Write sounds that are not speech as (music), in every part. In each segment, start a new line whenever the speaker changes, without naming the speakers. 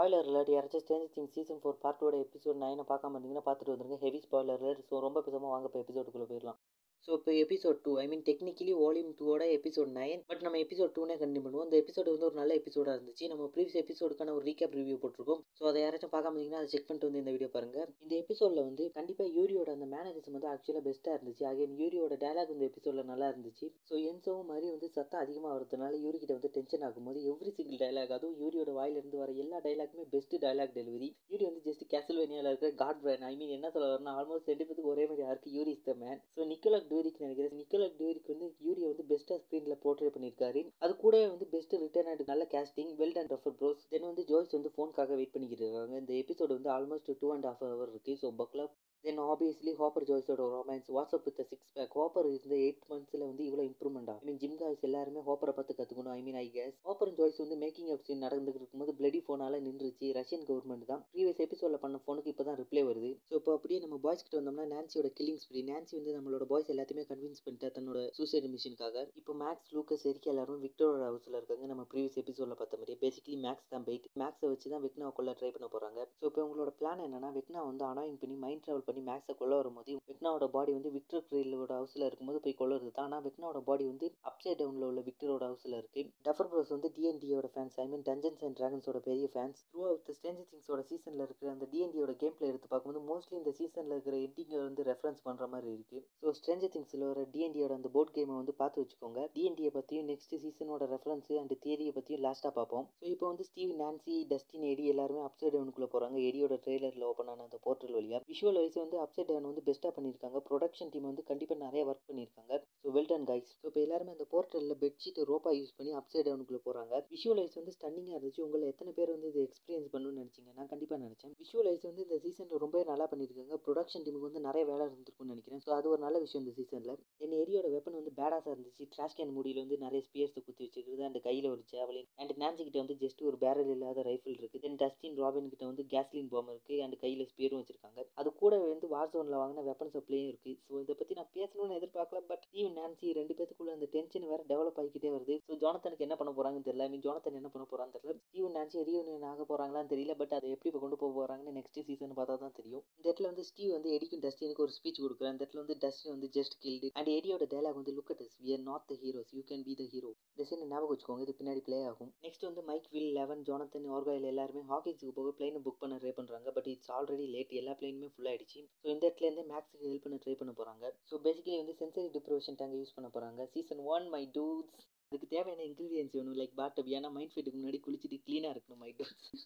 Spoiler alert யாராச்சும் Stranger thing season four பார்ட்டோட episode நைனை பார்க்காம இருந்தீங்கன்னா பார்த்துட்டு வந்துருங்க. ஹெவி ஸ்பாய்லர் அலர்ட் ஸோ ரொம்ப பேசாமல் வாங்க இப்போ எபிசோடுக்குள்ளே போயிடலாம். ஸோ இப்போ episode two I mean technically volume டூவோட எபிசோட் நைன் பட் நம்ம எபிசோட் டூனே கண்டினியூ பண்ணுவோம். அந்த எபிசோடு வந்து ஒரு நல்ல எபிசோடாக இருந்துச்சு. நம்ம ப்ரீவியஸ் எபிசோடுக்கான ஒரு ரீகேப் ரிவ்யூ போட்டிருக்கோம். ஸோ அதை யாராச்சும் பார்க்காம இருந்தீங்கன்னா அதை செக் பண்ணிட்டு வந்து இந்த வீடியோ பாருங்கள் இந்த எபிசோடில் வந்து கண்டிப்பாக யூரியோட அந்த மேனரிசம் வந்து ஆக்சுவலாக பெஸ்ட்டாக இருந்துச்சு. அகைன் யூரியோட டயலாக் இந்த எபிசோடில் நல்லா இருந்துச்சு. ஸோ என்சோவும் மாதிரி வந்து சத்தம் அதிகமாக வரதுனால யூரி கிட்ட வந்து டென்ஷன் ஆகும்போது எவ்ரி சிங்கிள் டயலாக் அதுவும் யூரியோட வாயிலிருந்து வர எல்லா டயலாக்குமே பெஸ்ட் டயலாக் டெலிவரி யூரி வந்து ஜஸ்ட் கேசல்வேனியாவில் இருக்கிற காட் பிரான் ஐ மீன் என்ன சொல்ல வரணும் ஆல்மோஸ்ட் ரெண்டு பேருக்கு ஒரே மாதிரி யாருக்கு Yuri is the man so Nicholas டூரிக்கு நினைக்கிறேன். நிக்கல் டூரிக்கு வந்து யூரியை வந்து பெஸ்ட்டாக ஸ்க்ரீனில் போர்ட்ரேட் பண்ணியிருக்காரு. அது கூடவே வந்து பெஸ்ட் ரிட்டர்ன் ஆட் நல்ல கேஸ்டிங் வெல் அண்ட் ரஃபர் ப்ரோஸ் தென் வந்து ஜோய்ஸ் வந்து ஃபோனுக்காக வெயிட் பண்ணிக்கிட்டு இருக்காங்க. இந்த எபிசோடு வந்து almost two and half hour இருக்குது ஸோ பக்லா then obviously Hopper ஜோய்ஸோட romance what's up with six pack Hopper இருந்த எயிட் மந்த்ஸில் வந்து இவ்வளோ இம்ப்ரூவ்மெண்ட் ஆகும் ஐ மீன் ஜிம் காய்ஸ் எல்லாருமே ஹாப்பரை பார்த்து கற்றுக்கணும் I mean I guess Hopper Joyce வந்து மேக்கிங் அப் சீன் நடந்துகிட்டு இருக்கும்போது பிளடி ஃபோனால் நின்றுச்சு. ரஷ்யன் கவர்மெண்ட் தான். ப்ரீவியஸ் எபிசோடில் பண்ண ஃபோனுக்கு இப்போ தான் ரிப்ளை வருது. ஸோ இப்போ அப்படியே நம்ம பாய்ஸ் கிட்ட வந்தோம்னா நான்சியோட கில்லிங் ஸ்ப்ரீ நான்சி வந்து நம்மளோட பாய்ஸ் எல்லாத்தையுமே கன்வின்ஸ் பண்ணிட்டா தன்னோட சூசைட் மிஷினுக்காக இப்போ மேக்ஸ் லூக்கஸ் எரிக்க எல்லாரும் விக்டரோட ஹவுஸில் இருக்காங்க. நம்ம ப்ரீவியஸ் எபிசோடில் பார்த்த மாதிரியே. பேசிக்கலி மேக்ஸ் தான் பெயிட் மேக்ஸை வச்சு தான் வெக்னாவை கொள்ள ட்ரை பண்ண போகிறாங்க ஸோ இப்போ உங்களோட பிளான் என்னன்னா வெக்னா வந்து அனாயிங் பண்ணி மைண்ட் ட்ராவல் பண்ணி மேக்ஸை கொள்ள வரும்போது வெக்னாவோட பாடி வந்து விக்டர் க்ரீலோட ஹவுஸில் இருக்கும்போது போய் கொள்ளுறது தான். ஆனால் வெக்னாவோட பாடி வந்து அப்சைட் டவுனில் உள்ள விக்டரோட ஹவுஸில் இருக்கு. டஃபர் ப்ரோஸ் வந்து டிஎன்டியோட fans I mean dungeons and ட்ராகன்ஸோட பெரிய ஃபேன்ஸ் த்ரூ அவுட் ஸ்டேஞ்சர் திங்ஸோட சீசனில் இருக்கிற அந்த டிஎன்டியோட கேம் பிளே எடுத்து பார்க்கும்போது மோஸ்ட்லி இந்த சீசனில் இருக்கிற எட்டிங்கை வந்து ரெஃபரன்ஸ் பண்ணுற மாதிரி இருக்கு. ஸோ ஸ்ட்ரேஞ்சர் திங்ஸில் வர டிஎன்டியோட அந்த போர்ட் கேமை வந்து பார்த்து வச்சுக்கோங்க. டிஎன்டியை பற்றியும் நெக்ஸ்ட் சீசனோட ரெஃபரன்ஸ் அண்ட் தியரியை பற்றியும் லாஸ்ட்டாக பார்ப்போம். ஸோ இப்போ வந்து ஸ்டீவ் நான்சி டஸ்டின் எடி எல்லாருமே அப்சைட் டவுனுக்குள்ளே போகிறாங்க எடியோட ட்ரெய்லரில் ஓப்பன் ஆன அந்த போர்ட்டல் வழியாக விஷுவல் வைஸ் வந்து அப்சைட் டவுன் வந்து பெஸ்ட்டாக பண்ணியிருக்காங்க. ப்ரொடக்ஷன் டீம் வந்து கண்டிப்பாக நிறைய ஒர்க் பண்ணியிருக்காங்க. ஸோ வெல்டன் கைஸ் ஸோ இப்போ எல்லாருமே அந்த போர்ட்டலில் பெட்ஷீட் ரோப்பா யூஸ் பண்ணி அப்சைட் டவுனுக்குள்ளே போகிறாங்க விஷுவலைஸ் வந்து ஸ்டன்னிங்காக இருந்துச்சு. உங்களை எத்தனை பேர் வந்து இது எக்ஸ்பீரியன்ஸ் பண்ணணும்னு நினச்சிங்க? நான் கண்டிப்பாக நினச்சேன். விஷுவலைஸ் வந்து இந்த சீசனில் ரொம்பவே நல்லா பண்ணியிருக்காங்க. ப்ரொடக்ஷன் டீமுக்கு வந்து நிறைய வேலை இருந்திருக்கும்னு நினைக்கிறேன். ஸோ அது ஒரு நல்ல விஷயம் இந்த சீசனில் என் ஏரியோட வெப்பன் வந்து பேடாஸாக இருந்துச்சு. ட்ராஷ் கேன் மூடியில் வந்து நிறைய ஸ்பியர்ஸை குத்தி வச்சுக்கிறது அண்ட் கையில் ஒரு சேவலின் அண்ட் நான்சி கிட்ட வந்து ஜஸ்ட் ஒரு பேரல் இல்லாத ரைஃபிள் இருக்குது தென் டஸ்டின் ராபின் கிட்ட வந்து கேஸ்லின் பாம் இருக்குது அண்ட் கையில் ஸ்பியரும் வச்சிருக்காங்க. அது கூட வந்து வார் ஜோனில் வாங்கின வெப்பன் சப்ளையும் இருக்குது ஸோ இதை பற்றி நான் பேசணும்னு எதிர்பார்க்கல பட் ஸ்டீவ் நான்சி ரெண்டு பேத்துக்குள்ள அந்த டென்ஷன் வேறு டெவலப் ஆகிக்கிட்டே வருது. ஸோ ஜோனத்தனுக்கு என்ன பண்ண போகிறாங்கன்னு தெரியல. மீன் ஜோனத்தன் என்ன பண்ண போகிறான்னு தெரியல. ஸ்டீவ் நான்சி ரீயூனியன் ஆக போகிறாங்களான்னு தெரியல பட் அதை எப்படி இப்போ கொண்டு போக போகிறாங்கன்னு நெக்ஸ்ட் சீசன் பார்த்தா தான் தெரியும். இந்த இடத்துல வந்து ஸ்டீவ் வந்து எடிக்கும் டஸ்டினுக்கு ஒரு ஸ்பீச் கொடுக்குறேன் அந்த இடத்துல வந்து டஸ்டின் வந்து ஜஸ்ட் கில்டு அண்ட் எடியோட டைலாக் வந்து look at is we are not the heroes you can be the hero இந்த சீன் ஞாபகம் வச்சுக்கோங்க. இது பின்னாடி ப்ளே ஆகும். நெக்ஸ்ட் வந்து Mike Will Eleven Jonathan Argyle எல்லாருமே ஹாக்கிங்ஸுக்கு போக பிளைனை புக் பண்ண ட்ரை பண்ணுறாங்க பட் இட்ஸ் ஆல்ரெடி லேட் எல்லா பிளைனுமே ஃபுல் ஆயிடுச்சு. ஸோ இந்த இடத்துலேருந்து மேக்ஸுக்கு ஹெல்ப் பண்ண ட்ரை பண்ண போகிறாங்க ஸோ பேசிக்கலி வந்து சென்சரி டிப்ரவேஷன் டேங்கை யூஸ் பண்ண போகிறாங்க சீசன் ஒன் மை டூட்ஸ் அதுக்கு தேவையான இன்க்ரீடியன்ஸ் வேணும் லைக் பாட்டப் ஏன்னா மைண்ட் ஃபிட்டுக்கு முன்னாடி குளிச்சுட்டு க்ளீனாக இருக்கணும் மை டூட்ஸ்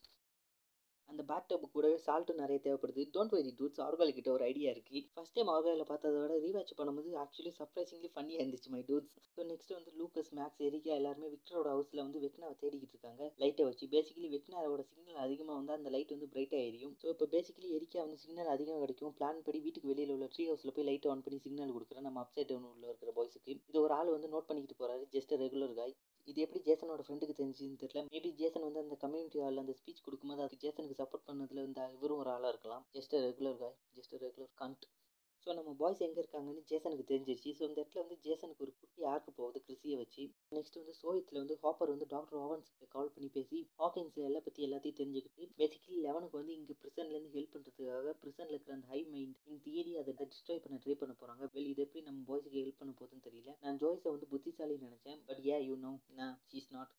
அந்த பேட் டப் கூடவே சால்ட்டும் நிறைய தேவைப்படுது. டோன்ட் வெரி டூட்ஸ் ஆர்கால் கிட்ட ஒரு ஐடியா இருக்கு. ஃபர்ஸ்ட் டைம் ஆர்காலில் பார்த்ததை விட ரீவாச் பண்ணும்போது ஆக்சுவலி சர்ப்ரைசிங்லி ஃபன்னியாக இருந்துச்சு மை டூட்ஸ் ஸோ நெக்ஸ்ட் வந்து லூக்கஸ் மேக்ஸ் எரிக்கா எல்லாருமே விக்டரோட ஹவுஸில் வந்து வெக்னாவை தேடிக்கிட்டு இருக்காங்க. லைட்டை வச்சு. பேசிக்கலி வெக்னாரோட சிக்னல் அதிகமாக வந்து அந்த லைட் வந்து பிரைட்டாக எரியும் ஸோ இப்போ பேசிக்கலி எரிக்கா வந்து சிக்னல் அதிகமாக கிடைக்கும். பிளான் படி வீட்டுக்கு வெளியில் உள்ள ட்ரீ ஹவுஸில் போய் லைட் ஆன் பண்ணி சிக்னல் கொடுக்குறேன். நம்ம அப்சைட் டவுன் உள்ள இருக்கிற பாய்ஸுக்கு இது ஒரு ஆள் வந்து நோட் பண்ணிக்கிட்டு போகிறாரு ஜஸ்ட் ரெகுலர் காய் இது எப்படி ஜேசனோட ஃப்ரெண்டுக்கு தெரிஞ்சுன்னு தெரியல. மேபி ஜேசன் வந்து அந்த கம்யூனிட்டி ஹாலில் அந்த ஸ்பீச் கொடுக்கும்போது அதுக்கு ஜேசனுக்கு சப்போர்ட் பண்ணதுல இந்த இவரும் ஒரு ஆளாக இருக்கலாம். Just regular guy just regular கண்ட் ஸோ நம்ம பாய்ஸ் எங்கே இருக்காங்கன்னு ஜேசனுக்கு தெரிஞ்சிருச்சு. ஸோ இந்த இடத்துல வந்து ஜேசனுக்கு ஒரு குட்டி ஆர்க்கு போகுது கிறிஸியை வச்சு. நெக்ஸ்ட் வந்து சோயத்தில் வந்து ஹாப்பர் வந்து டாக்டர் ஓவன்ஸ்க்கு கால் பண்ணி பேசி ஹாக்கின்ஸில் எல்லாம் பற்றி எல்லாத்தையும் தெரிஞ்சுக்கிட்டு பேசிக்கலி லெவனுக்கு வந்து இங்கே ப்ரிசன்லேருந்து ஹெல்ப் பண்ணுறதுக்காக ப்ரிசனில் இருக்கிற அந்த ஹை மைண்ட் இன் தியரி அதை டிஸ்ட்ராய் பண்ண ட்ரை பண்ண போகிறாங்க வெல் இது எப்படி நம்ம பாய்ஸுக்கு ஹெல்ப் பண்ண போகுதுன்னு தெரியல. நான் ஜோய்ஸை வந்து புத்திசாலின்னு நினச்சேன். பட் ஏ யூ நோ நான் ஷீஸ் நாட்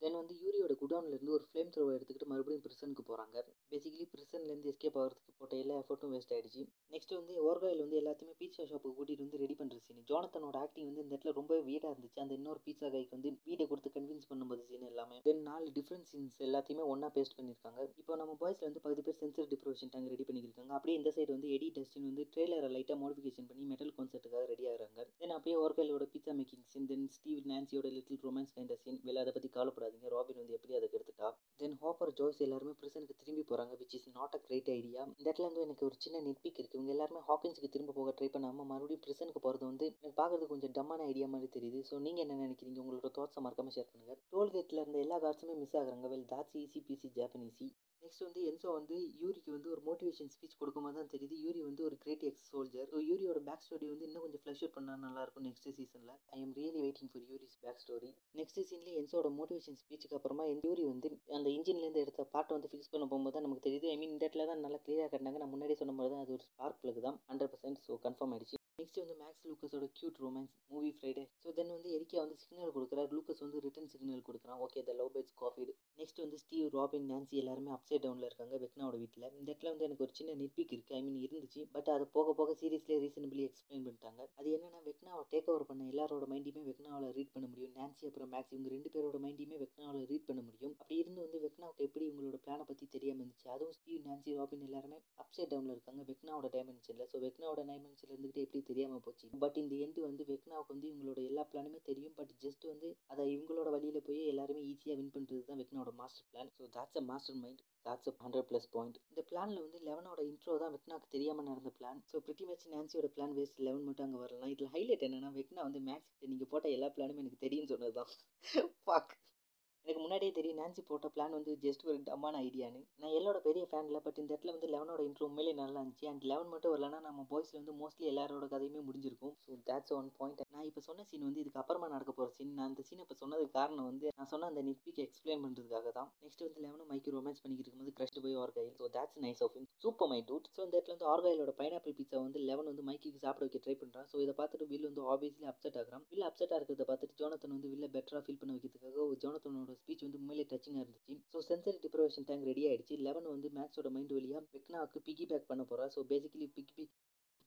தென் வந்து யூரியோட குடவுன்ல இருந்து ஒரு ஃப்ளேம் த்ரோவை எடுத்துக்கிட்டு மறுபடியும் பிரிசனுக்கு போகிறாங்க பேசிக்கலி பிரிசன்லேருந்து எஸ்கேப் ஆகிறதுக்கு போட்ட எல்லா எஃபர்ட்டும் வேஸ்ட் ஆயிடுச்சு. நெக்ஸ்ட் வந்து ஓர்காயில் வந்து எல்லாத்தையுமே பீட்சா ஷாப்புக்கு கூட்டிகிட்டு வந்து ரெடி பண்ணுற சீன் ஜோனத்தனோட ஆக்டிங் வந்து இந்த இடத்துல ரொம்ப வீடாக இருந்துச்சு. அந்த இன்னொரு பீட்சா கைக்கு வந்து வீடை கொடுத்து கன்வின்ஸ் பண்ணும்போது சீன் எல்லாமே. தென் நாலு டிஃப்ரெண்ட் சீன்ஸ் எல்லாத்தையுமே ஒன்றா பேஸ்ட் பண்ணியிருக்காங்க இப்போ நம்ம பாய்ஸில் வந்து பகுதி பேர் சென்சர் டிப்ரோஷன் டேங்க் ரெடி பண்ணியிருக்காங்க அப்படியே இந்த சைடு வந்து எடி டஸ்டின் வந்து ட்ரெய்லரை லைட்டாக மாடிஃபிகேஷன் பண்ணி மெட்டல் கான்செர்ட்டுக்காக ரெடி ஆகிறாங்க. தென் அப்படியே ஓர்காயிலோட pizza making scene then Steve நான்சியோட little romance kind scene வெளில அதை பற்றி கவலைப்படாதீங்க. ராபின் வந்து எப்படி அதை எடுத்துட்டா தென் ஹாப்பர் ஜோஸ் எல்லாருமே பிரிசனுக்கு திரும்பி போகிறாங்க which is not a great idea இந்த இடத்துல வந்து எனக்கு ஒரு சின்ன நெட்பிக் இருக்குது இவங்க எல்லாருமே ஹாக்கின்ஸுக்கு திரும்ப போக ட்ரை பண்ணாமல் மறுபடியும் பிரிசனுக்கு போகிறது வந்து எனக்கு பார்க்குறதுக்கு கொஞ்சம் டம்மான ஐடியா மாதிரி தெரியுது. ஸோ நீங்கள் என்ன நினைக்கிறீங்க? உங்களோட தாட்ஸை மறக்காமல் ஷேர் பண்ணுங்கள் டோல்கேட்டில் இருந்த எல்லா கார்ட்ஸுமே மிஸ் ஆகுறாங்க. Well that's easy peasy Japanesey next வந்து என்சோ வந்து யூரிக்கு வந்து ஒரு மோட்டிவேஷன் ஸ்பீச் கொடுக்கும்போது தான் தெரியுது. யூரி வந்து ஒரு கிரேட் எக்ஸ் சோல்ஜர் யூரியோட பேக் ஸ்டோரி வந்து இன்னும் கொஞ்சம் ஃப்ளஷ் அவுட் பண்ணால் நல்லா இருக்கும் நெக்ஸ்ட் சீசனில் I am really waiting for Yuri's back story next சீன்லேயே என்சோட மோட்டிவேஷன் ஸ்பீச்சுக்கு அப்புறமா யூரி வந்து அந்த இன்ஜின்லேருந்து எடுத்த பாட்டை வந்து ஃபிக்ஸ் பண்ண போகும்போது தான் நமக்கு தெரியுது. ஐ மீன் இந்த இடத்துல தான் நல்லா கிளியராக கட்டினாங்க. நான் முன்னாடி சொன்ன மாதிரி தான் அது ஒரு ஸ்பார்க் பிளக் தான். ஹண்ட்ரட் பர்சன்ட் ஸோ கன்ஃபார்ம் ஆயிடுச்சு. நெக்ஸ்ட் வந்து Max லூக்கஸோட cute romance movie Friday so then வந்து எரிக்கா வந்து சிக்னல் கொடுக்குறாரு. லூக்கஸ் வந்து ரிட்டன் சிக்னல் கொடுக்குறான். ஓகே த லவ் பேட்ஸ் காஃபிடு நெக்ஸ்ட் வந்து ஸ்டீவ் ராபின் நான்சி எல்லாருமே அப்சைட் டவுனில் இருக்காங்க வெக்னாவோட வீட்டில் இந்த இடத்துல வந்து எனக்கு ஒரு சின்ன நிற்பிக் இருக்குது ஐ மீன் இருந்துச்சு. பட் அது போக போக சீரியஸ்லேயே ரீசனபிளி எக்ஸ்பிளைன் பண்ணிட்டாங்க. அது என்னன்னா வெக்னாவை டேக் ஓவர் பண்ண எல்லாரோட மைண்டையுமே வெக்னாவில் ரீட் பண்ண முடியும். நான்சி அப்புறம் மேக்ஸ் இவங்க ரெண்டு பேரோட மைண்டையுமே வெக்னாவில் ரீட் பண்ண முடியும். அப்படி இருந்து வந்து வெக்னாவுக்கு எப்படி இவங்களோட பிளானை பற்றி தெரியாமல் இருந்துச்சு? அதுவும் ஸ்டீவ் நான்சி ராபின் எல்லாருமே அப்சைட் டவுனில் இருக்காங்க. வெக்னாவோட டைமென்ஷனில் ஸோ வெக்னாவோட டைமென்ஷனில் இருந்துகிட்டு எப்படி தெரியாமல் போச்சு. பட் இந்த எண்டு வந்து வெக்னாவுக்கு வந்து இவங்களோட எல்லா பிளானுமே தெரியும். பட் ஜஸ்ட் வந்து அதை இவங்களோட வழியில் போய் எல்லாருமே ஈஸியாக வின் பண்ணுறது தான் வெக்னாவோட master plan so that's a master mind that's up hundred plus point இந்த பிளானில் வந்து லெவனோட இன்ட்ரோ தான் வெக்னாக்கு தெரியாமல் நடந்த பிளான் ஸோ பிரிட்டி மேட்ச் நான்சியோட பிளான் வேஸ்ட் லெவன் மட்டும் அங்கே வரலாம். இதில் ஹைலைட் என்னன்னா வெக்னா வந்து மேக்ஸ் நீங்கள் போட்ட எல்லா பிளானுமே எனக்கு தெரியும்னு சொன்னது தான் ஃபாக் (laughs) எனக்கு முன்னாடியே தெரியும் நான்சி போட்ட பிளான் வந்து ஜஸ்ட் ஒரு டம்மான ஐடியான்னு நான் எல்லோட பெரிய ஃபேன் இல்லை பட் இந்த இடத்துல வந்து லெவனோட இன்ட்ரோ உண்மையிலே நல்லா இருந்துச்சு. அண்ட் லெவன் மட்டும் வரலன்னா நம்ம பாய்ஸில் வந்து மோஸ்ட்லி எல்லாரோட கதையுமே முடிஞ்சிருக்கும். ஸோ தேட்ஸ் ஒன் பாயிண்ட் நான் இப்போ சொன்ன சீன் வந்து இதுக்கு அப்புறமா நடக்க போகிற சீன் நான் அந்த சீனை இப்போ சொன்னதுக்கு காரணம் வந்து நான் சொன்ன அந்த நிட்பிக் எக்ஸ்பிளைன் பண்ணுறதுக்காக தான். நெக்ஸ்ட் வந்து லெவனும் மைக்கு ரொமான்ஸ் பண்ணிக்கிட்டு இருக்கும்போது க்ரஷ்டு போய் Argyle so that's nice of super my dude so இந்த இடத்துல வந்து ஆர்காயிலோட பைனாப்பிள் பிச்சா வந்து லெவன் வந்து மைக்கு சாப்பிட வைக்க ட்ரை பண்ணுறான் ஸோ இதை பார்த்துட்டு வில் வந்து ஆப்வியஸ்லி அப்செட் ஆகிறான். வில் அப்செட்டாக இருக்கிறத பார்த்துட்டு ஜோனத்தன் வந்து வில்ல பெட்டராக ஃபீல் பண்ண வைக்கிறதுக்காக ஜோனத்தனோட ஸ்பீச் வந்து உண்மையிலே டச்சிங்காக இருந்துச்சு. So sensory deprivation tank ready ஆயிடுச்சு. லெவன் வந்து மேக்ஸோட மைண்ட் வழியாக வெக்னாவுக்கு பிகி பேக் பண்ண போகிறா so basically pig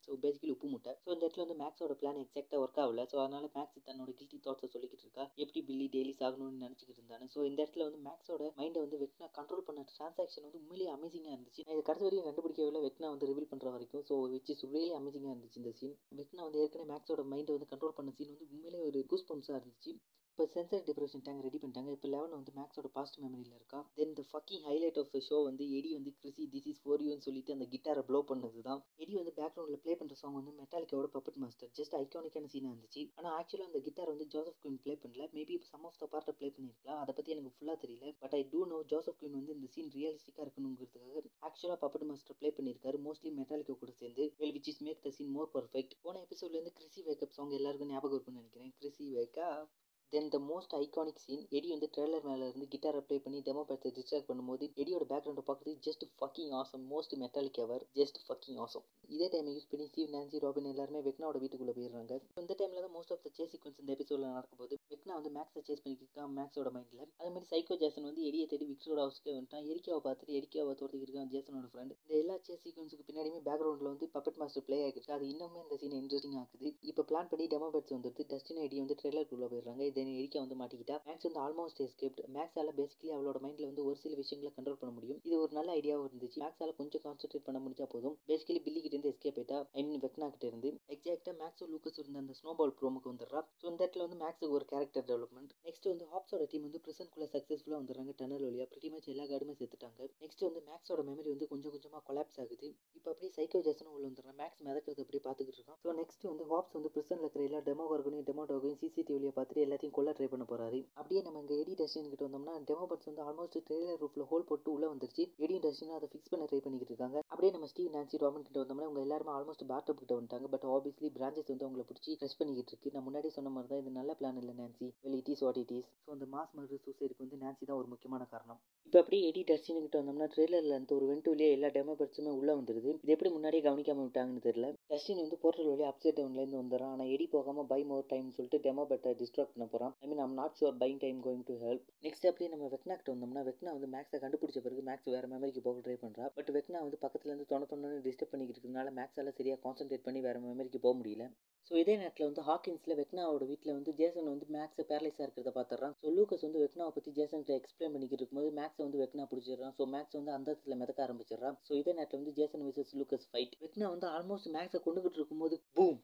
so basically உப்பு முட்டை. ஸோ இந்த இடத்துல வந்து மேக்ஸோட பிளான் எக்ஸாக்டாக ஒர்க் ஆகல. ஸோ அதனால மேக்ஸ் தன்னோட கில்ட்டி தாட்ஸை சொல்லிக்கிட்டு இருக்கா. எப்படி பில்லி டெய்லி சாகணும்னு நினச்சிக்கிட்டு இருந்தானு. ஸோ இந்த இடத்துல வந்து மேக்ஸோட மைண்டை வந்து வெக்னா கண்ட்ரோல் பண்ண டிரான்சாக்ஷன் வந்து உண்மையிலேயே அமேசிங்காக இருந்துச்சு. இது கடைசி வரைக்கும் கண்டுபிடிக்கவில்லை வெக்னா வந்து ரிவீல் பண்ணுற வரைக்கும். ஸோ விச் இஸ் ரியலி அமேசிங்காக இருந்துச்சு இந்த சீன் வெக்னா வந்து ஏற்கனவே மேக்ஸோட மைண்டை வந்து கண்ட்ரோல் பண்ண சீன் வந்து உண்மையிலேயே ஒரு கூஸ் பம்ஸாக இருந்துச்சு. இப்போ சென்சர் டிப்ரெஷன் டேங்க் ரெடி பண்ணிட்டாங்க. இப்போ லெவன் வந்து மேக்ஸோட பாஸ்ட் மெமரியில் இருக்கா. Then the fucking highlight of the show வந்து எடி வந்து கிறிசி திஸ் இஸ் ஃபோர் யூன்னு சொல்லிட்டு அந்த கிட்டாரை ப்ளோ பண்ணது தான் எடி வந்து பேக்ரவுண்டில் ப்ளே பண்ணுற சாங் வந்து மெட்டாலிக்கோட பப்பட் மாஸ்டர் ஜஸ்ட் ஐக்கானிக்கான சீனாக இருந்துச்சு. ஆனால் ஆக்சுவலாக அந்த கிட்டார் வந்து ஜோசப் குயின் ப்ளே பண்ணல. மேபி சம் ஆஃப் த பார்ட்டை ப்ளே பண்ணியிருக்கலாம் அதை பற்றி எனக்கு ஃபுல்லாக தெரியல. But I do know Joseph Quinn வந்து இந்த சீன் ரியலிஸ்டிக்காக இருக்கணுங்கிறதுக்காக ஆக்சுவலாக பப்பட் மாஸ்டர் ப்ளே பண்ணியிருக்காரு மோஸ்ட்லி மெட்டாலிக்கோ கூட சேர்ந்து. Well which is make the scene more perfect போன எபிசோட்லேருந்து கிறிசி வேக்கப் சாங் எல்லாருக்கும் ஞாபகம் இருக்கும்னு நினைக்கிறேன். Chrissy wake up then the most iconic scene Eddie வந்து ட்ரெய்லர் மேலே இருந்து கிட்டாரை ப்ளே பண்ணி டெமோ படத்தை டிஸ்ட்ராக்ட் பண்ணும்போது எடியோட பேக்ரவுண்டை பார்க்குறது just fucking awesome most metallic ever just fucking awesome இதே டைம் யூஸ் பண்ணி ஸ்டீவ் நான்சி ராபின் எல்லாருமே வெட்னாவோட வீட்டுக்குள்ளே போயிடுறாங்க. இந்த டைமில் தான் most of the say sequence இந்த எபிசோடில் நடக்கும்போது வெக்னா வந்து மேக்ஸை சேஸ் பண்ணிக்கிட்டு மேக்ஸோட மைண்டில் அதே மாதிரி சைக்கோ ஜேசன் வந்து எரிய தேடி விக்ஸோட ஹவுஸ்க்கே வந்துட்டான். எரிக்காவை பார்த்துட்டு எரிக்காவை தோட்டத்துக்கு இருக்கான் ஜேசனோட ஃப்ரெண்ட் இந்த எல்லா சேஸ் சீக்வன்ஸுக்கு பின்னாடியுமே பேக்ரவுண்டில் வந்து பப்பட் மாஸ்டர் ப்ளே ஆகிருக்கு அது இன்னுமே இந்த சீன் இன்ட்ரெஸ்டிங் ஆகுது இப்போ பிளான் பண்ணி டெமோ பேட்ஸ் வந்துட்டு டஸ்டின் ஐடியை வந்து ட்ரெய்லருக்குள்ளே போயிடுறாங்க. இதை எரிக்கா வந்து மாட்டிக்கிட்டா. மேக்ஸ் வந்து ஆல்மோஸ்ட் எஸ்கேப்ட் மேக்ஸால் பேசிக்கலி அவளோட மைண்டில் வந்து ஒரு சில விஷயங்களை கண்ட்ரோல் பண்ண முடியும். இது ஒரு நல்ல ஐடியாவும் இருந்துச்சு. மேக்ஸால் கொஞ்சம் கான்சென்ட்ரேட் பண்ண முடிஞ்சா போதும். பேசிக்கலி பில்லி கிட்ட இருந்து எஸ்கேப் ஆயிட்டா. ஐ மீன் வெக்னா கிட்ட இருந்து. எக்ஸாக்டா மேக்ஸ் லூக்கஸ் இருந்த அந்த ஸ்னோபால் ப்ரோமுக்கு வந்துடுறா. ஸோ இந்த இடத்துல வந்து மேக்ஸுக்கு ஒரு கேரக்டர் டெவலப்மெண்ட் நெக்ஸ்ட் வந்து ஹாப்ஸோட டீம் வந்து ப்ரிசன்குள்ள சக்ஸஸ்ஃபுல்லாக வந்துடுறாங்க. டனல் வழியாக பிரிட்டி மச் எல்லா கார்டுமே செத்துட்டாங்க. நெக்ஸ்ட் வந்து மேக்ஸோட மெமரி வந்து கொஞ்சம் கொஞ்சமாக கொலாப்ஸ் ஆகுது. இப்போ அப்படியே சைக்கோ ஜேசனும் உள்ள வந்துடுறான். மேக்ஸ் மிதக்கிறது அப்படியே பார்த்துக்கிட்டு இருக்கான். ஸோ நெக்ஸ்ட் வந்து ஹாப்ஸ் வந்து ப்ரிசனில் இருக்கிற எல்லா டெமோ கார்கனையும் டெமோ டாகையும் சிசிடிவியை பார்த்துட்டு எல்லாத்தையும் கொள்ள ட்ரை பண்ண போறாரு. அப்படியே நம்ம இங்கே எடி டஸ்டின் கிட்ட வந்தோம்னா டெமோ பட்ஸ் வந்து ஆல்மோஸ்ட் ட்ரெய்லர் ரூஃபில் ஹோல் போட்டு உள்ள வந்துருச்சு. எடி டஸ்டின் அதை ஃபிக்ஸ் பண்ண ட்ரை பண்ணிக்கிட்டு இருக்காங்க. அப்படியே நம்ம ஸ்டீவ் நான்சி ராமன் கிட்ட வந்தோம்னா அவங்க எல்லாருமே ஆல்மோஸ்ட் பேட்டப் கிட்ட வந்துட்டாங்க. பட் ஆப்வியஸ்லி பிரான்ச்சஸ் வந்து அவங்களை பிடிச்சி ட்ரெஸ் பண்ணிக்கிட்டு இருக்கு. நான் முன்னாடி சொன்ன மாதிரி தான் இது நல்ல பிளான் இல்லை Nancy well it is what it is so அந்த மாஸ் மர்டர் சூசைடுக்கு வந்து நான்சி தான் ஒரு முக்கியமான காரணம். இப்போ அப்படியே எடி டஸ்டின் கிட்ட வந்தோம்னா ட்ரெய்லரில் அந்த ஒரு வென்டூலேயே எல்லா டெமோ பட்ஸுமே உள்ளே வந்துடுது இது எப்படி முன்னாடியே கவனிக்காம விட்டாங்கன்னு தெரியல. டஸ்டின் வந்து போர்ட்டல் வழியாக அப்சைட் டவுன்லேருந்து வந்துடுறான். ஆனால் எடி போகாமல் பை மோர் டைம் சொல்லிட்டு டெமோ பட்டை டிஸ்ட்ராக்ட் பண்ண போகிறான் I mean I'm not sure buying time going to help next அப்படியே நம்ம வெக்னா கிட்ட வந்தோம்னா வெக்னா வந்து மேக்ஸை கண்டுபிடிச்ச பிறகு மேக்ஸ் வேறு மெமரிக்கு போக ட்ரை பண்ணுறா பட் வெக்னா வந்து பக்கத்துலேருந்து தொண தொண்ணு டிஸ்டர்ப் பண்ணிக்கிட்டு இருக்கனால மேக்ஸால் சரியாக கான்சன்ட்ரேட் பண்ணி வேறு மெமரிக்கு போக முடியல. ஸோ இதே நேரத்தில் வந்து ஹாக்கின்ஸில் வெக்னாவோட வீட்டில் வந்து ஜேசன் வந்து மேக்ஸை பேரலைஸாக இருக்கிறத பார்த்துறான் ஸோ லூக்கஸ் வந்து வெக்னாவை பற்றி ஜேசன்கிட்ட எக்ஸ்பிளைன் பண்ணிக்கிட்டு இருக்கும்போது மேக்ஸை வந்து வெக்னா பிடிச்சிடுறான். ஸோ மேக்ஸ் வந்து அந்த இடத்துல மிதக்க ஆரம்பிச்சிடறான். ஸோ இதே நேரத்தில் வந்து Jason versus Lucas fight Vecna வந்து ஆல்மோஸ்ட் மேக்ஸை கொண்டுகிட்டு இருக்கும்போது பூம்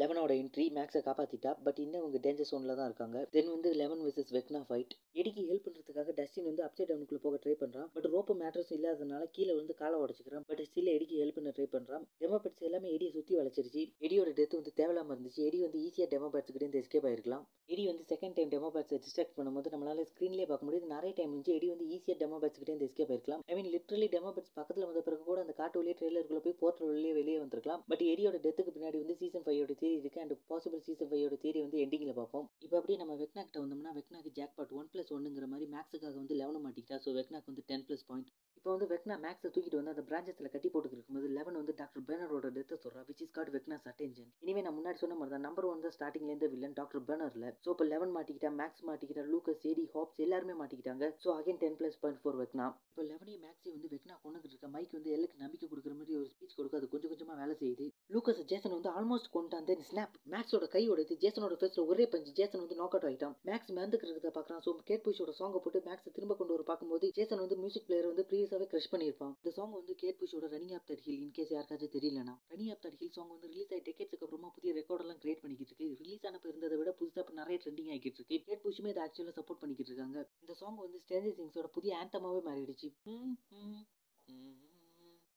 லெவனோட என்ட்ரி மேக்ஸை காப்பாற்றிட்டா பட் இன்னும் அவங்க டேஞ்சர் சோனில் தான் இருக்காங்க. தென் வந்து லெவன் விசஸ் வெக்னா ஃபைட் எடிக்கு ஹெல்ப் பண்ணுறதுக்காக டஸ்டின் வந்து அப்சைட் டவுனுக்குள்ளே போக ட்ரை பண்ணுறான் பட் ரோப்பு மேட்ரஸ் இல்லாதனால கீழே வந்து காலை உடச்சிக்கிறான். பட் ஸ்டில் எடிக்கு ஹெல்ப் பண்ண ட்ரை பண்ணுறான் டெமோபேட்ஸ் எல்லாமே எடியை சுற்றி வளைச்சிருச்சு. எடியோட டெத் வந்து தேவையில்லாமல் இருந்துச்சு. எடி வந்து ஈஸியாக டெமோ கிட்ட இருந்து எஸ்கேப் ஆயிருக்கலாம். எடி வந்து செகண்ட் டைம் டெமோபேட்ஸை டிஸ்ட்ராக்ட் பண்ணும்போது நம்மளால ஸ்க்ரீன்லேயே பார்க்க முடியுது. நிறைய டைம் இருந்துச்சு. எடி வந்து ஈஸியாக டெமோ கிட்ட இருந்து எஸ்கேப் ஆயிருக்கலாம். ஐ மீன் லிட்டரலி டெமோபேட்ஸ் பக்கத்தில் வந்த பிறகு கூட அந்த காட்டு வழியே ட்ரெயிலருக்குள்ளே போய் போர்ட்டல் வழியே வெளியே வந்திருக்கலாம். பட் எடியோட டெத்துக்கு பின்னாடி வந்து சீசன் ஃபைவோட தேரி இருக்குது அண்ட் பாசிபிள் சீசன் ஃபைவோட தேரி வந்து எண்டிங்கில் பார்ப்போம். இப்போ அப்படியே நம்ம வெக்னா கிட்ட வந்தோம்னா வெக்னாக்கு ஜாக் பாட் ஒன் ப்ளஸ் ஒன்னுங்கிற மாதிரி மேக்ஸுக்காக வந்து லெவன் மாட்டிக்கிட்டா ஸோ வெக்னாக்கு வந்து டென் ப்ளஸ் பாயிண்ட் இப்போ வந்து வெக்னா மேக்ஸை தூக்கிட்டு வந்து அந்த பிரான்ச்சஸில் கட்டி போட்டு இருக்கும்போது லெவன் வந்து டாக்டர் பேனரோட டெத்தை சொல்கிறா which is got Vecna's attention இனிமே நான் முன்னாடி சொன்ன மாதிரி தான் நம்பர் ஒன் தான் ஸ்டார்டிங்லேருந்து வில்லன் டாக்டர் பேனரில் ஸோ இப்போ லெவன் மாட்டிக்கிட்டா மேக்ஸ் மாட்டிக்கிட்டா லூக்கஸ் ஏடி ஹாப்ஸ் எல்லாருமே மாட்டிக்கிட்டாங்க. So again ten plus point for Vecna. இப்போ லெவனையும் மேக்ஸையும் வந்து வெக்னா கொண்டுகிட்டு இருக்க மைக் வந்து எல்லாருக்கு நம்பிக்கை கொடுக்குற மாதிரி ஒரு ஸ்பீச் கொடுக்க அது கொஞ்சம் கொஞ்சமாக வேலை செய்யுது. லூக்கஸ் ஜேசன் வந்து ஆல்மோஸ்ட் கொண்டாந்து தென் ஸ்னாப் மேக்ஸோட கை உடைத்து ஜேசனோட ஃபேஸில் ஒரே பஞ்சு ஜேசன் வந்து நாக் அவுட் ஆகிட்டான் மேக்ஸ் மிதந்துக்கிறத பார்க்குறான் ஸோ கேட் புஷோட சாங்கை போட்டு மேக்ஸை திரும்ப கொண்டு வர பார்க்கும்போது ஜேசன் வந்து மியூசிக் பிளேயர் வந்து ப்ரீவியஸாகவே க்ரஷ் பண்ணியிருப்பான். இந்த சாங் வந்து Kate புஷோட running up that hill in case யாருக்காச்சும் தெரியலனா running up that hill song வந்து ரிலீஸ் ஆகி டெக்கெட்ஸ்க்கு அப்புறமா புதிய ரெக்கார்டெல்லாம் கிரியேட் பண்ணிக்கிட்டு இருக்கு. ரிலீஸ் ஆனப்ப இருந்ததை விட புதுசாக இப்போ நிறைய ட்ரெண்டிங் ஆகிட்டு இருக்கு. கேட் புஷுமே இதை ஆக்சுவலாக சப்போர்ட் பண்ணிக்கிட்டு இருக்காங்க. இந்த சாங் வந்து ஸ்டேஞ்சர் திங்ஸோட புதிய ஆண்டமாவே மாறிடுச்சு.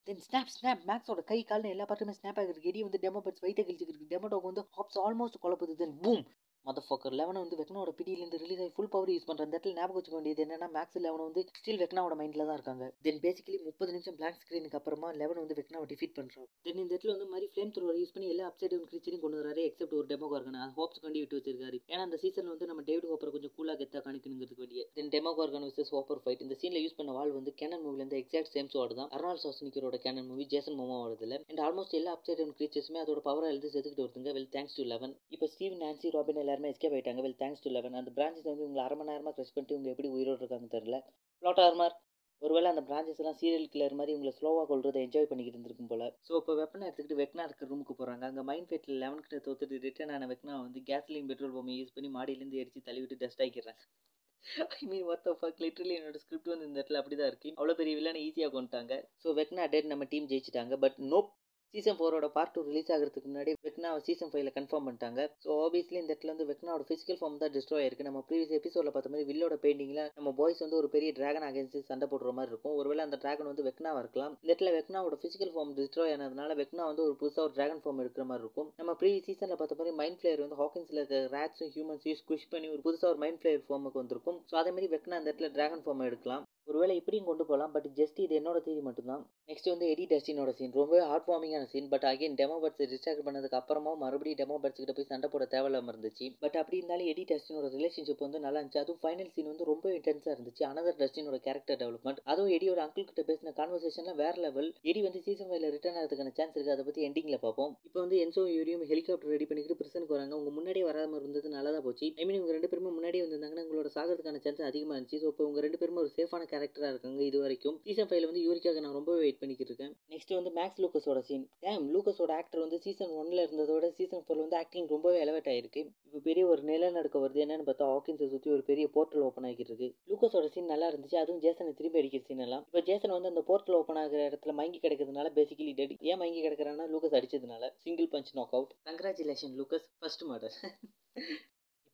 தென் ஸ்னாப் ஸ்னாப் மேக்ஸோட கை கால்னு எல்லா பார்ட்டுமே ஸ்னாப் ஆகிருக்கு எடி வந்து டெமோ பட்ஸ் வைத்த கழிச்சுருக்கு டெமோ டாக் வந்து ஹாப்ஸ் ஆல்மோஸ்ட் குழப்புது. Then boom. மத ஃபோக்கர் லெவனை வந்து வெக்னாவோட பிடியிலேருந்து ரிலீஸ் ஆகி ஃபுல் பவர் யூஸ் பண்ணுற அந்த இடத்துல ஞாபகம் வச்சுக்க வேண்டியது என்னன்னா மேக்ஸ் லெவன் வந்து ஸ்டில் வெக்னாவோட மைண்டில் தான் இருக்காங்க. தென் பேசிக்கலி முப்பது நிமிஷம் பிளாக் ஸ்க்ரீனுக்கு அப்புறமா லெவன் வந்து வெக்னாவை டிஃபீட் பண்ணுறோம் தென் இந்த இடத்துல வந்து மாதிரி ஃப்ளேம் த்ரோவர் யூஸ் பண்ணி எல்லா அப்சைட் டவுன் கிரீச்சரையும் கொண்டு வராரு எக்ஸப்ட் ஒரு டெமோ கார்கன் ஹோப்ஸ் கண்டி விட்டு வச்சிருக்காரு. ஏன்னா அந்த சீசன் வந்து நம்ம டேவிட் ஹோப்பரை கொஞ்சம் கூலாக கெத்தா காணிக்கணுங்கிறதுக்கு வேண்டிய. Then Demogorgon versus Hopper fight இந்த சீனில் யூஸ் பண்ண வால் வந்து கேனன் மூவிலேருந்து எக்ஸாக்ட் சேம் சோடு தான். அர்னால் சாஸ்னிக்கரோட கேனன் மூவி ஜேசன் மோமா வருதுல அண்ட் ஆல்மோஸ்ட் எல்லா அப்சைட் டவுன் கிரீச்சர்ஸுமே அதோட பவரை எழுதி செதுக்கிட்டு வருதுங்க. வெல் தேங்க்ஸ் டு லெவன் இப்போ ஸ்டீவ் நான்சி ராபின் எல்லாருமே எஸ்கேப் ஆயிட்டாங்க. வெல் தேங்க்ஸ் டு லெவன் அந்த பிரான்ச்சஸ் வந்து உங்களை அரை மணி நேரமாக க்ரெஷ் பண்ணிட்டு இவங்க எப்படி உயிரோடு இருக்காங்க தெரில ப்ளாட் ஆர்மார் ஒருவேளை அந்த பிரான்ச்சஸ் எல்லாம் சீரியல் கிளர் மாதிரி உங்களை ஸ்லோவாக கொள்றதை என்ஜாய் பண்ணிக்கிட்டு இருந்திருக்கும் போல. ஸோ இப்போ வெப்பனை எடுத்துக்கிட்டு வெக்னா இருக்கிற ரூமுக்கு போகிறாங்க அங்கே மைண்ட் ஃபேட்டில் லெவன் கிட்ட தோத்துட்டு ரிட்டர்ன் ஆன வெக்னா வந்து கேஸ்லின் பெட்ரோல் பம்பை யூஸ் பண்ணி மாடியிலேருந்து எரிச்சு தள்ளிவிட்டு dust ஆக்கிடுறாங்க. I mean worth of fuck literally என்னோட ஸ்கிரிப்ட் வந்து இந்த இடத்துல அப்படி தான் இருக்கு. அவ்வளோ பெரிய வில்லனை ஈஸியாக கொண்டுட்டாங்க. ஸோ வெக்னா டேட் நம்ம டீம் ஜெயிச்சிட்டாங்க. பட் நோப் சீசன் ஃபோரோட பார்ட் டூ ரிலீஸ் ஆகிறதுக்கு முன்னாடி வெக்னாவை சீசன் ஃபைவ்ல கன்ஃபார்ம் பண்ணிட்டாங்க. ஸோ ஆப்வியஸ்லி இந்த இடத்துல வந்து வெக்னாவோட ஃபிசிக்கல் ஃபார்ம் தான் டிஸ்ட்ராய் ஆயிருக்கு. நம்ம ப்ரீவியஸ் எபிசோட பார்த்த மாதிரி வில்லோட பெயிண்டிங்கில் நம்ம பாய்ஸ் வந்து ஒரு பெரிய டிராகன் அகேன்ஸ்ட் சண்டை போடுற மாதிரி இருக்கும். ஒருவேளை அந்த டிராகன் வந்து வெக்னாவாக இருக்கலாம். இந்த இடத்துல வெக்னாவோட ஃபிசிக்கல் ஃபார்ம் டிஸ்ட்ராய் ஆனதுனால வெக்னா வந்து ஒரு புதுசாக ஒரு டிராகன் ஃபார்ம் எடுக்கிற மாதிரி இருக்கும். நம்ம ப்ரீவியஸ் சீசனில் பார்த்த மாதிரி மைண்ட் ஃபிளேயர் வந்து ஹாக்கின்ஸில் இருக்க ரேட்ஸும் ஹியூமன்ஸையும் ஸ்குஷ் பண்ணி ஒரு புதுசாக ஒரு மைண்ட் ஃபிளேயர் ஃபார்முக்கு வந்திருக்கும். ஸோ அதே மாதிரி வெக்னா அந்த இடத்துல டிராகன் ஃபார்ம் எடுக்கலாம். ஒருவேளை இப்படியும் கொண்டு போகலாம் பட் ஜஸ்ட் இது என்னோட தேதி மட்டும்தான். நெக்ஸ்ட் வந்து எடி டஸ்டினோட சீன் ரொம்பவே heart வார்மிங்கான scene but again demo birds distract பண்ணதுக்கு அப்புறமா மறுபடியும் டெமோ பர்ட்ஸ் கிட்ட போய் சண்டை போட தேவையில்லாம இருந்துச்சு. பட் அப்படி இருந்தாலும் எடி டஸ்டினோட ரிலேஷன்ஷிப் வந்து நல்லா இருந்துச்சு. அதுவும் ஃபைனல் சீன் வந்து ரொம்ப இன்டென்ஸாக இருந்துச்சு. அனதர் டஸ்டினோட கேரக்டர் டெவலப்மெண்ட் அதுவும் எடியோட அங்கிள் கிட்ட பேசின கான்வர்சேஷன்லாம் வேற லெவல் எடி வந்து சீசன் ஃபைவ்ல ரிட்டர்ன் ஆகிறதுக்கான சான்ஸ் இருக்குது அதை பற்றி எண்டிங்கில் பார்ப்போம். இப்போ வந்து என்சோ யூரியும் ஹெலிகாப்டர் ரெடி பண்ணிக்கிட்டு பிரிசனுக்கு வராங்க. உங்க முன்னாடியே வராமல் இருந்தது நல்லதாக போச்சு. ஐ மீன் இவங்க ரெண்டு பேருமே முன்னாடியே வந்திருந்தாங்கன்னா உங்களோட சாகிறதுக்கான சான்ஸ் அதிகமாக இருந்துச்சு. ஸோ இப்போ உங்க ரெண்டு பேருமே ஒரு சேஃபான கேரக்டராக இருக்காங்க இது வரைக்கும் சீசன் ஃபைவ்ல வந்து யூரிக்காக நான் ரொம்ப வெயிட் பண்ணிக்கிட்டு இருக்கேன். நெக்ஸ்ட் வந்து மேக்ஸ் லூக்கஸோட சீன் டேம் லூக்கஸோட ஆக்டர் வந்து சீசன் ஒன்ல இருந்ததோட சீசன் ஃபோர்ல வந்து ஆக்டிங் ரொம்பவே எலவேட் ஆயிருக்கு. இப்போ பெரிய ஒரு நிலநடுக்க வருது. என்னன்னு பார்த்தா ஹாக்கின்ஸை சுற்றி ஒரு பெரிய போர்ட்டல் ஓப்பன் ஆகிட்டு இருக்கு. லூக்கஸோட சீன் நல்லா இருந்துச்சு. அதுவும் ஜேசனை திரும்பி அடிக்கிற சீன் எல்லாம். இப்போ ஜேசன் வந்து அந்த போர்ட்டல் ஓப்பன் ஆகிற இடத்துல மங்கி கிடைக்கிறதுனால பேசிக்கலி டெட் ஏன் மங்கி கிடைக்கிறான்னா Lucas அடிச்சதுனால. Single punch knock out congratulation Lucas first model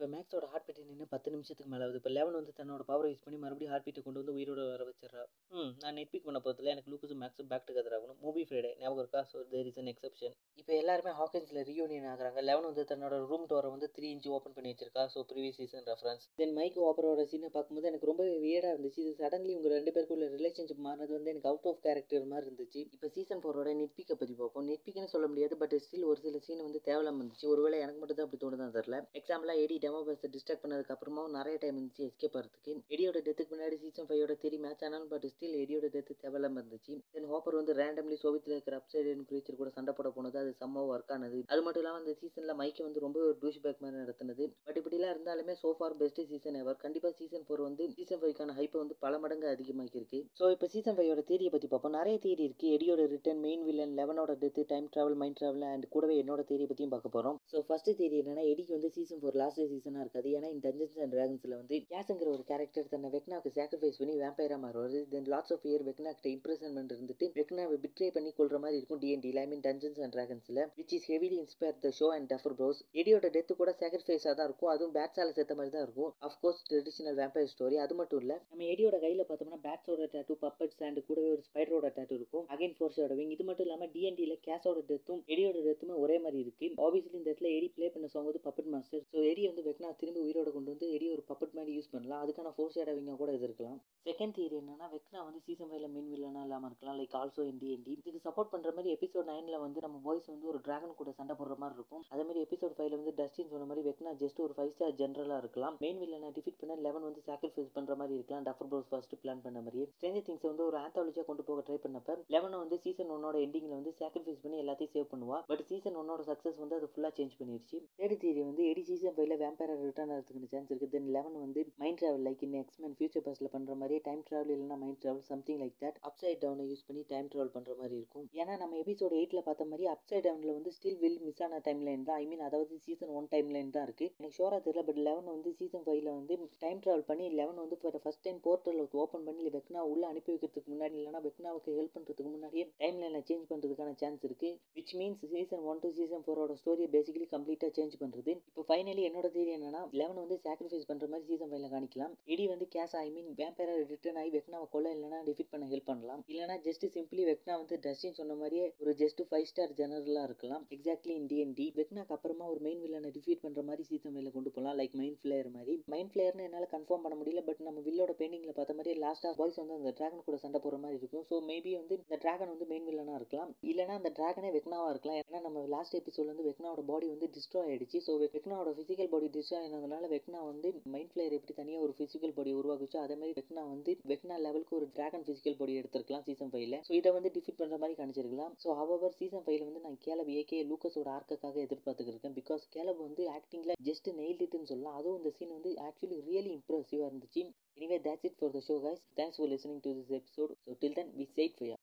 இப்போ மேக்ஸோட ஹார்ட் பீட் நின்று பத்து நிமிஷத்துக்கு மேலே ஆகுது. இப்போ லெவன் வந்து தன்னோட பவர் யூஸ் பண்ணி மறுபடியும் ஹார்ட் பீட்டை கொண்டு வந்து உயிரோட வர வச்சிடறா. ம் நான் நெட் பிக் பண்ண போகிறதுல எனக்கு லூக்கஸும் மேக்ஸும் பேக் டுகெதர் ஆகணும். மூவி ஃப்ரைடே ஞாபகம் இருக்கா? So there is an exception இப்போ எல்லாருமே ஹாக்கின்ஸில் ரீயூனியன் ஆகிறாங்க. லெவன் வந்து தன்னோட ரூம் டோரை வந்து த்ரீ இன்ச்சு ஓப்பன் பண்ணி வச்சிருக்கா. So previous season reference then Mike ஓப்பரோட சீனை பார்க்கும்போது எனக்கு ரொம்ப வியடாக இருந்துச்சு. இது சடன்லி உங்கள் ரெண்டு பேருக்குள்ள ரிலேஷன்ஷிப் மாறினது வந்து எனக்கு அவுட் ஆஃப் கேரக்டர் மாதிரி இருந்துச்சு. இப்போ சீசன் ஃபோரோட நெட்பிக்கை பற்றி பார்ப்போம். நெட்பிக்னு சொல்ல முடியாது பட் ஸ்டில் ஒரு சில சீன் வந்து தேவையில்லாமல் இருந்துச்சு. ஒருவேளை எனக்கு மட்டும் தான் அப்படி தோணுதான் தெரில எக்ஸாம்பிளாக எடி டெமோ பஸ்ஸை டிஸ்டர்ப் பண்ணதுக்கு நிறைய டைம் இருந்துச்சு எஸ்கேப் ஆகிறதுக்கு எடியோட டெத்துக்கு முன்னாடி சீசன் ஃபைவோட தெரி மேட்ச் ஆனாலும் பட் ஸ்டில் எடியோட டெத்து தேவையில்லாம இருந்துச்சு. தென் ஹோப்பர் வந்து ரேண்டம்லி சோவியத்தில் இருக்கிற அப்சைடன் கிரீச்சர் கூட சண்டை போட போனது அது செம்ம ஒர்க் ஆனது. அது மட்டும் இல்லாமல் அந்த சீசனில் மைக்கை வந்து ரொம்ப ஒரு டூஷ் பேக் மாதிரி நடத்தினது. பட் இப்படிலாம் இருந்தாலுமே சோஃபார் பெஸ்ட் சீசன் எவர் கண்டிப்பாக சீசன் ஃபோர் வந்து சீசன் ஃபைவ்க்கான ஹைப்பை வந்து பல மடங்கு அதிகமாக்கி இருக்கு ஸோ இப்போ சீசன் ஃபைவோட தேரியை பற்றி பார்ப்போம். நிறைய தேரி இருக்கு. எடியோட return main villain லெவனோட death time travel mind travel and கூடவே என்னோட தேரியை பற்றியும் பார்க்க போகிறோம் ஸோ ஃபர்ஸ்ட் தேரி என்னன்னா எடிக்கு வந்து சீசன் ஃபோர் லாஸ்ட் ரீசனாக இருக்காது. ஏன்னா இந்த டஞ்சன்ஸ் அண்ட் ட்ராகன்ஸில் வந்து கேஸுங்கிற ஒரு கேரக்டர் தன்னை வெக்னாவுக்கு சாக்ரிஃபைஸ் பண்ணி வேம்பைரா மாறுவார். Then lots of year Vecna கிட்ட இம்ப்ரெசன்மெண்ட் இருந்துட்டு வெக்னாவை பிட்ரே பண்ணி கொள்ற மாதிரி இருக்கும் DND I mean dungeons and ட்ராகன்ஸில் which is heavily inspire the show and Duffer Bros எடியோட death கூட சாக்ரிஃபைஸாக தான் இருக்கும். அதுவும் பேட்ஸால் சேர்த்த மாதிரி தான் இருக்கும். அஃப்கோர்ஸ் ட்ரெடிஷனல் வேம்பயர் ஸ்டோரி அது மட்டும் இல்லை நம்ம எடியோட கையில் பார்த்தோம்னா பேட்ஸோட டேட்டு பப்பட்ஸ் அண்ட் கூடவே ஒரு ஸ்பைடரோட டேட்டு இருக்கும். அகைன் ஃபோர்ஸோட விங் இது மட்டும் இல்லாமல் டிஎன்டியில் கேஸோட டெத்தும் எடியோட டெத்துமே ஒரே மாதிரி இருக்கு. ஆப்வியஸ்லி இந்த இடத்துல எடி ப்ளே பண்ண சாங் வந்து பப்பட் மாஸ்டர் ஸோ எடி வந்து வந்து வெக்னா திரும்பி உயிரோட கொண்டு வந்து எடி ஒரு பப்பட் மாதிரி யூஸ் பண்ணலாம். அதுக்கான ஃபோர்ஸ் ஷேடவிங்க கூட இது இருக்கலாம். செகண்ட் தியரி என்னன்னா வெக்னா வந்து சீசன் ஃபைவ்ல மெயின் வில்லனா இல்லாமல் இருக்கலாம். லைக் ஆல்சோ இன் டிஎன்டி இதுக்கு சப்போர்ட் பண்ற மாதிரி எபிசோட் நைன்ல வந்து நம்ம பாய்ஸ் வந்து ஒரு டிராகன் கூட சண்டை போடுற மாதிரி இருக்கும். அதே மாதிரி எபிசோட் ஃபைவ்ல வந்து டஸ்டின் சொன்ன மாதிரி வெக்னா ஜஸ்ட் ஒரு ஃபைவ் ஸ்டார் ஜென்ரலா இருக்கலாம். மெயின் வில்லனை டிஃபீட் பண்ண லெவன் வந்து சாக்ரிஃபைஸ் பண்ற மாதிரி இருக்கலாம். டஃபர் ப்ரோஸ் ஃபர்ஸ்ட் பிளான் பண்ண மாதிரி ஸ்ட்ரேஞ்சர் திங்ஸ் வந்து ஒரு ஆந்தாலஜியா கொண்டு போக ட்ரை பண்ணப்ப லெவனை வந்து சீசன் ஒன்னோட எண்டிங்ல வந்து சாக்ரிஃபைஸ் பண்ணி எல்லாத்தையும் சேவ் பண்ணுவா. பட் சீசன் ஒன்னோட சக்சஸ் வந்து அது ஃபுல்லா சேஞ்ச் பண்ணிடுச்சு தேர்ட் தியரி வந்து எடி சீசன் ஃபைவ்ல வேம்பயர் ரிட்டர்ன் ஆகிறதுக்கு சான்ஸ் இருக்குது தென் லெவன் வந்து mind travel like in X Men future பஸ்ஸில் பண்ணுற மாதிரி டைம் ட்ராவல் இல்லைன்னா mind travel something like that upside டவுனை use பண்ணி டைம் ட்ராவல் பண்ணுற மாதிரி இருக்கும். ஏன்னா நம்ம எபிசோட் எயிட்ல பார்த்த மாதிரி அப்சைட் டவுனில் வந்து ஸ்டில் வில் மிஸ் ஆன டைம் லைன் தான். ஐ மீன் அதாவது சீசன் ஒன் டைம் லைன் தான் இருக்குது எனக்கு ஷோராக தெரியல பட் லெவன் வந்து சீசன் ஃபைவ்ல வந்து டைம் ட்ராவல் பண்ணி லெவன் வந்து ஃபர்ஸ்ட் டைம் போர்ட்டல் ஓப்பன் பண்ணி வெக்னா உள்ள அனுப்பி வைக்கிறதுக்கு முன்னாடி இல்லைனா வெக்னாவுக்கு ஹெல்ப் பண்ணுறதுக்கு முன்னாடியே டைம் லைனை சேஞ்ச் பண்ணுறதுக்கான சான்ஸ் இருக்குது which means season one to season ஃபோரோட ஸ்டோரியை பேசிக்கலி கம்ப்ளீட்டாக சேஞ்ச் பண்ணுறது இப்போ ஃபைனலி என்னோட தேரி என்னன்னா லெவன் வந்து சாக்ரிஃபைஸ் பண்ற மாதிரி சீசன் ஃபைவ்ல காணிக்கலாம் இடி வந்து கேஸ் ஐ மீன் வேம்பேரா ரிட்டர்ன் ஆகி வெக்னாவை கொல்ல இல்லைனா டிஃபீட் பண்ண ஹெல்ப் பண்ணலாம். இல்லைனா ஜஸ்ட் சிம்பிளி வெக்னா வந்து டஸ்டின் சொன்ன மாதிரியே ஒரு ஜஸ்ட் ஃபைவ் ஸ்டார் ஜெனரலா இருக்கலாம். எக்ஸாக்ட்லி இன் டிஎன்டி வெக்னாக்கு அப்புறமா ஒரு மெயின் வில்லனை டிஃபீட் பண்ற மாதிரி சீசன் ஃபைவ்ல கொண்டு போகலாம் லைக் மைண்ட் ஃபிளேயர் மாதிரி. மைண்ட் ஃபிளேயர்னு என்னால் கன்ஃபார்ம் பண்ண முடியல பட் நம்ம வில்லோட பெயிண்டிங்ல பார்த்த மாதிரி லாஸ்ட்டாக பாய்ஸ் வந்து அந்த டிராகன் கூட சண்டை போகிற மாதிரி இருக்கும். ஸோ மேபி வந்து இந்த டிராகன் வந்து மெயின் வில்லனா இருக்கலாம். இல்லைனா அந்த டிராகனே வெக்னாவா இருக்கலாம். ஏன்னா நம்ம லாஸ்ட் எபிசோட் வந்து வெக்னாவோட பாடி வந்து டிஸ்ட்ராய் ஆயிடுச்சு. ஸோ வெக்னாவோட ஃபிசிக்கல் பாடி டிஸ்ட்ராய் ஆனதுனால வெக்னா வந்து மைண்ட் ஃபிளையர் எப்படி தனியாக ஒரு ஃபிசிக்கல் பாடி உருவாக்குச்சோ அதே மாதிரி வெக்னா வந்து வெக்னா லெவலுக்கு ஒரு டிராகன் ஃபிசிக்கல் பாடி எடுத்திருக்கலாம் சீசன் ஃபைவ்ல ஸோ இதை வந்து டிஃபிட் பண்ணுற மாதிரி காணிச்சிருக்கலாம் ஸோ ஹவர் சீசன் ஃபைவ்ல வந்து நான் கேலப் ஏகே லூக்கஸோட ஆர்க்காக எதிர்பார்த்துருக்கேன் பிகாஸ் கேலப் வந்து ஆக்டிங்ல ஜஸ்ட் நெயில்டுன்னு சொல்லலாம். அதுவும் இந்த சீன் வந்து ஆக்சுவலி ரியலி இம்ப்ரெசிவாக இருந்துச்சு. Anyway that's it for the show guys thanks for listening to this episode so till then we say it